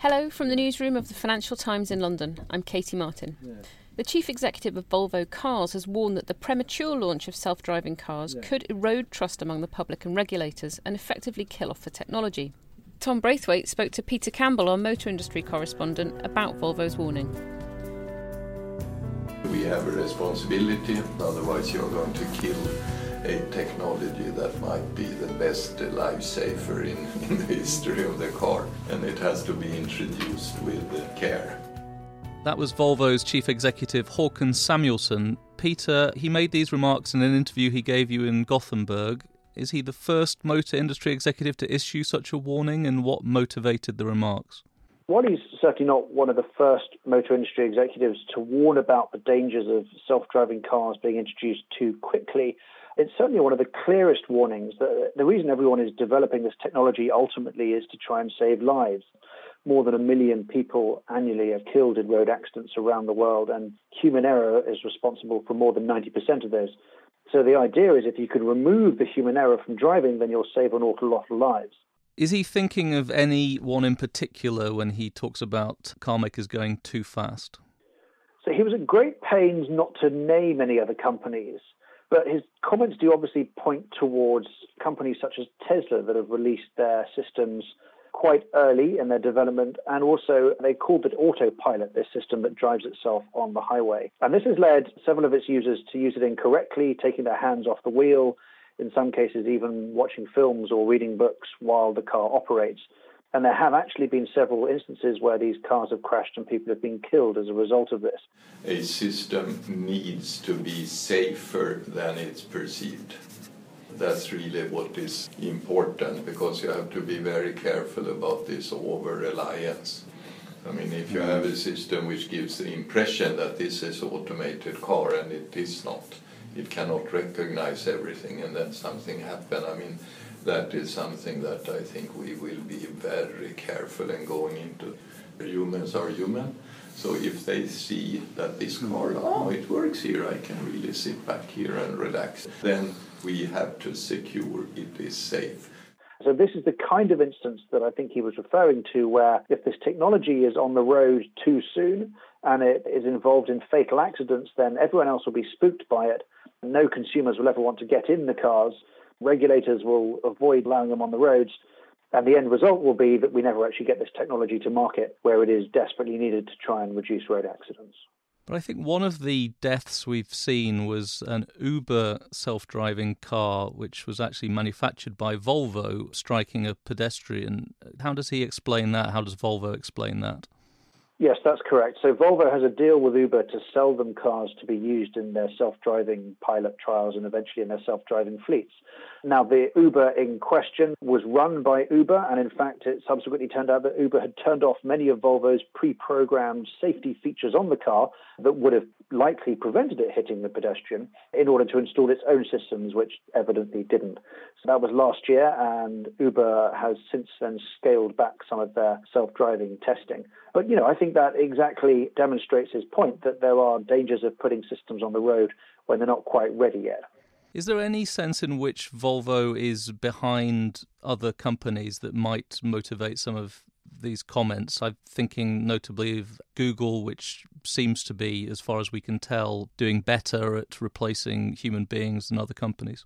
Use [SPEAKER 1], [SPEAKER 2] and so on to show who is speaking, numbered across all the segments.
[SPEAKER 1] Hello from the newsroom of the Financial Times in London. I'm Katie Martin. Yeah. The chief executive of Volvo Cars has warned that the premature launch of self driving cars yeah. could erode trust among the public and regulators and effectively kill off the technology. Tom Braithwaite spoke to Peter Campbell, our motor industry correspondent, about Volvo's warning.
[SPEAKER 2] We have a responsibility, otherwise, you're going to kill a technology that might be the best lifesaver in, in the history of the car, and it has to be introduced with care.
[SPEAKER 3] That was Volvo's chief executive Håkan Samuelsson. Peter, he made these remarks in an interview he gave you in Gothenburg. Is he the first motor industry executive to issue such a warning, and what motivated the remarks?
[SPEAKER 4] While he's certainly not one of the first motor industry executives to warn about the dangers of self driving cars being introduced too quickly, it's certainly one of the clearest warnings. that the reason everyone is developing this technology ultimately is to try and save lives. More than a million people annually are killed in road accidents around the world, and human error is responsible for more than 90% of those. So the idea is if you can remove the human error from driving, then you'll save an awful lot of lives.
[SPEAKER 3] Is he thinking of any one in particular when he talks about car makers going too fast?
[SPEAKER 4] So he was at great pains not to name any other companies. But his comments do obviously point towards companies such as Tesla that have released their systems quite early in their development, and also they called it autopilot, this system that drives itself on the highway. And this has led several of its users to use it incorrectly, taking their hands off the wheel, in some cases, even watching films or reading books while the car operates. And there have actually been several instances where these cars have crashed and people have been killed as a result of this.
[SPEAKER 2] A system needs to be safer than it's perceived. That's really what is important because you have to be very careful about this over reliance. I mean, if you have a system which gives the impression that this is an automated car and it is not, it cannot recognize everything and then something happen. I mean, that is something that I think we will be very careful in going into. Humans are human, so if they see that this hmm. car, oh, it works here, I can really sit back here and relax, then we have to secure it is safe.
[SPEAKER 4] So this is the kind of instance that I think he was referring to where if this technology is on the road too soon and it is involved in fatal accidents, then everyone else will be spooked by it. No consumers will ever want to get in the cars regulators will avoid allowing them on the roads. And the end result will be that we never actually get this technology to market where it is desperately needed to try and reduce road accidents.
[SPEAKER 3] But I think one of the deaths we've seen was an Uber self driving car, which was actually manufactured by Volvo, striking a pedestrian. How does he explain that? How does Volvo explain that?
[SPEAKER 4] Yes, that's correct. So Volvo has a deal with Uber to sell them cars to be used in their self-driving pilot trials and eventually in their self-driving fleets. Now, the Uber in question was run by Uber, and in fact, it subsequently turned out that Uber had turned off many of Volvo's pre-programmed safety features on the car that would have likely prevented it hitting the pedestrian in order to install its own systems, which evidently didn't. So that was last year, and Uber has since then scaled back some of their self-driving testing. But, you know, I think that exactly demonstrates his point that there are dangers of putting systems on the road when they're not quite ready yet.
[SPEAKER 3] Is there any sense in which Volvo is behind other companies that might motivate some of these comments? I'm thinking notably of Google, which seems to be, as far as we can tell, doing better at replacing human beings than other companies.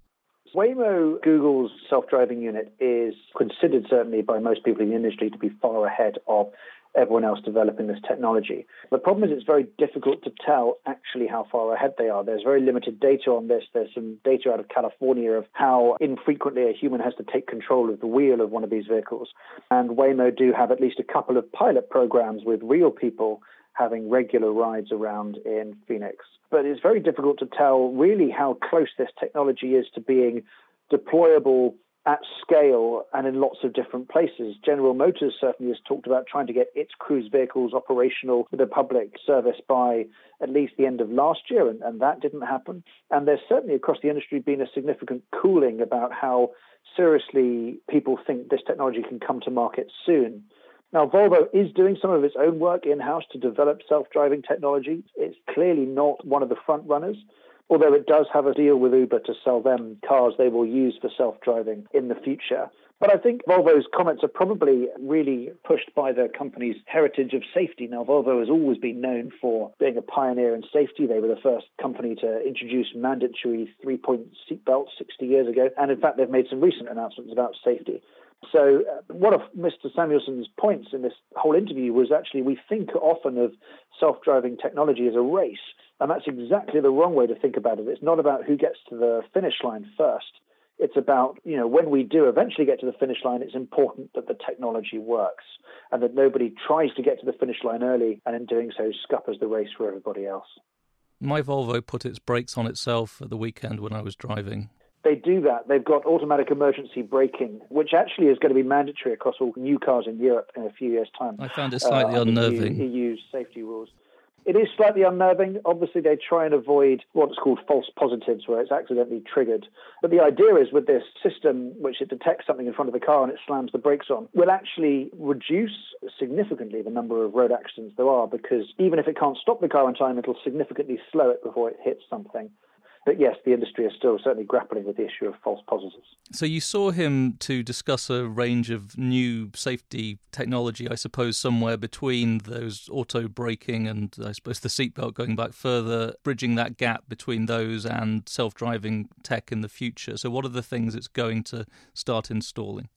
[SPEAKER 4] Waymo, Google's self driving unit, is considered certainly by most people in the industry to be far ahead of everyone else developing this technology. The problem is it's very difficult to tell actually how far ahead they are. There's very limited data on this. There's some data out of California of how infrequently a human has to take control of the wheel of one of these vehicles. And Waymo do have at least a couple of pilot programs with real people having regular rides around in Phoenix. But it's very difficult to tell really how close this technology is to being deployable at scale and in lots of different places. General Motors certainly has talked about trying to get its cruise vehicles operational with a public service by at least the end of last year, and, and that didn't happen. And there's certainly across the industry been a significant cooling about how seriously people think this technology can come to market soon. Now, Volvo is doing some of its own work in house to develop self driving technology. It's clearly not one of the front runners although it does have a deal with Uber to sell them cars they will use for self driving in the future. But I think Volvo's comments are probably really pushed by the company's heritage of safety. Now, Volvo has always been known for being a pioneer in safety. They were the first company to introduce mandatory three point seatbelts 60 years ago. And in fact, they've made some recent announcements about safety. So, uh, one of Mr. Samuelsson's points in this whole interview was actually we think often of self driving technology as a race. And that's exactly the wrong way to think about it. It's not about who gets to the finish line first. It's about, you know, when we do eventually get to the finish line, it's important that the technology works and that nobody tries to get to the finish line early and in doing so scuppers the race for everybody else.
[SPEAKER 3] My Volvo put its brakes on itself at the weekend when I was driving.
[SPEAKER 4] They do that. They've got automatic emergency braking, which actually is going to be mandatory across all new cars in Europe in a few years' time.
[SPEAKER 3] I found it slightly uh, unnerving.
[SPEAKER 4] EU, EU safety rules. It is slightly unnerving. Obviously, they try and avoid what's called false positives, where it's accidentally triggered. But the idea is with this system, which it detects something in front of the car and it slams the brakes on, will actually reduce significantly the number of road accidents there are because even if it can't stop the car in time, it'll significantly slow it before it hits something. But yes, the industry is still certainly grappling with the issue of false positives.
[SPEAKER 3] So you saw him to discuss a range of new safety technology, I suppose, somewhere between those auto braking and I suppose the seatbelt going back further, bridging that gap between those and self driving tech in the future. So, what are the things it's going to start installing?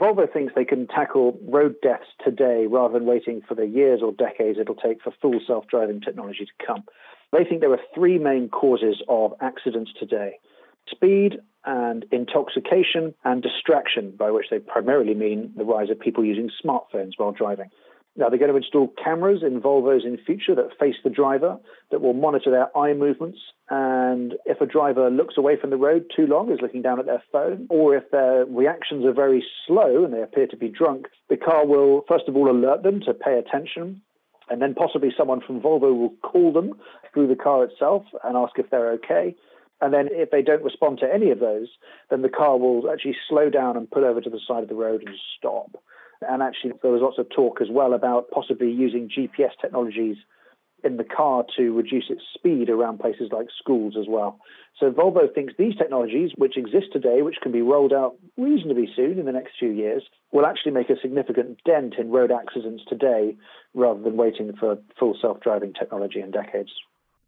[SPEAKER 4] Volvo thinks they can tackle road deaths today rather than waiting for the years or decades it'll take for full self driving technology to come. They think there are three main causes of accidents today speed and intoxication and distraction, by which they primarily mean the rise of people using smartphones while driving. Now, they're going to install cameras in Volvos in future that face the driver, that will monitor their eye movements. And if a driver looks away from the road too long, is looking down at their phone, or if their reactions are very slow and they appear to be drunk, the car will, first of all, alert them to pay attention and then possibly someone from Volvo will call them through the car itself and ask if they're okay. And then if they don't respond to any of those, then the car will actually slow down and pull over to the side of the road and stop. And actually, there was lots of talk as well about possibly using GPS technologies in the car to reduce its speed around places like schools as well. So Volvo thinks these technologies, which exist today, which can be rolled out reasonably soon in the next few years, will actually make a significant dent in road accidents today rather than waiting for full self-driving technology in decades.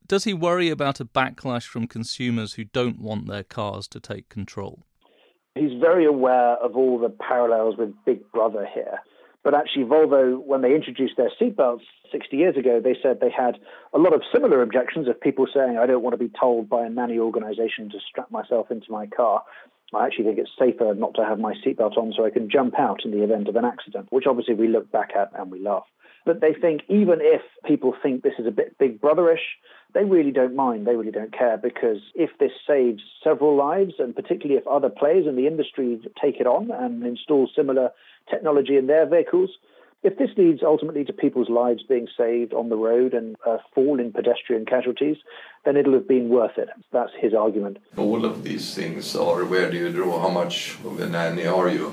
[SPEAKER 3] Does he worry about a backlash from consumers who don't want their cars to take control?
[SPEAKER 4] He's very aware of all the parallels with Big Brother here. But actually, Volvo, when they introduced their seatbelts 60 years ago, they said they had a lot of similar objections of people saying, I don't want to be told by a nanny organization to strap myself into my car. I actually think it's safer not to have my seatbelt on so I can jump out in the event of an accident, which obviously we look back at and we laugh. But they think even if people think this is a bit big brotherish, they really don't mind. They really don't care because if this saves several lives, and particularly if other players in the industry take it on and install similar technology in their vehicles, if this leads ultimately to people's lives being saved on the road and uh, a fall in pedestrian casualties, then it'll have been worth it. That's his argument.
[SPEAKER 2] All of these things are where do you draw? How much of a nanny are you?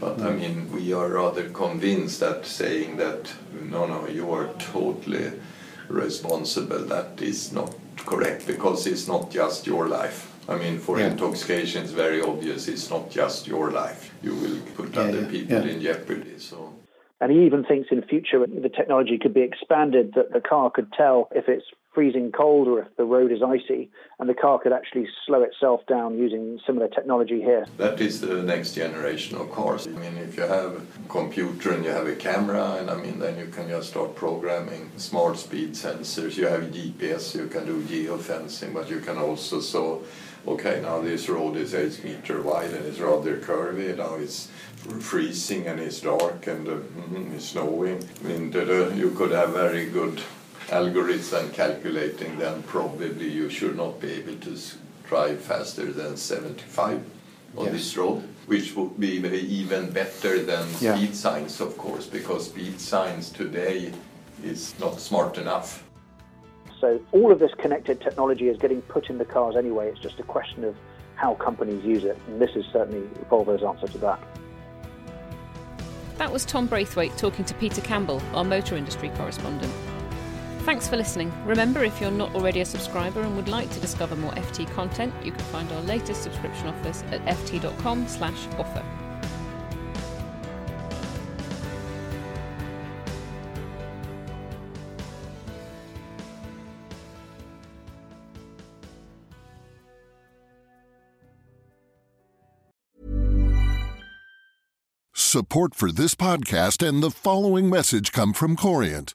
[SPEAKER 2] But I hmm. mean, we are rather convinced that saying that no, no, you are totally responsible, that is not correct because it's not just your life. I mean, for yeah. intoxication, it's very obvious it's not just your life. You will put yeah, other yeah, people in jeopardy. So.
[SPEAKER 4] And he even thinks in future the technology could be expanded that the car could tell if it's freezing cold or if the road is icy, and the car could actually slow itself down using similar technology here.
[SPEAKER 2] That is the next generation of cars. I mean, if you have a computer and you have a camera, and I mean, then you can just start programming smart speed sensors. You have GPS, you can do geofencing, but you can also so. Okay, now this road is 8 meter wide and it's rather curvy. Now it's freezing and it's dark and uh, mm, it's snowing. I mean, you could have very good algorithm calculating, then probably you should not be able to drive faster than 75 on yes. this road, which would be even better than yeah. speed signs, of course, because speed signs today is not smart enough.
[SPEAKER 4] So all of this connected technology is getting put in the cars anyway. It's just a question of how companies use it, and this is certainly Volvo's answer to that.
[SPEAKER 1] That was Tom Braithwaite talking to Peter Campbell, our motor industry correspondent. Thanks for listening. Remember, if you're not already a subscriber and would like to discover more FT content, you can find our latest subscription offers at ft.com/offer.
[SPEAKER 5] Support for this podcast and the following message come from Corient.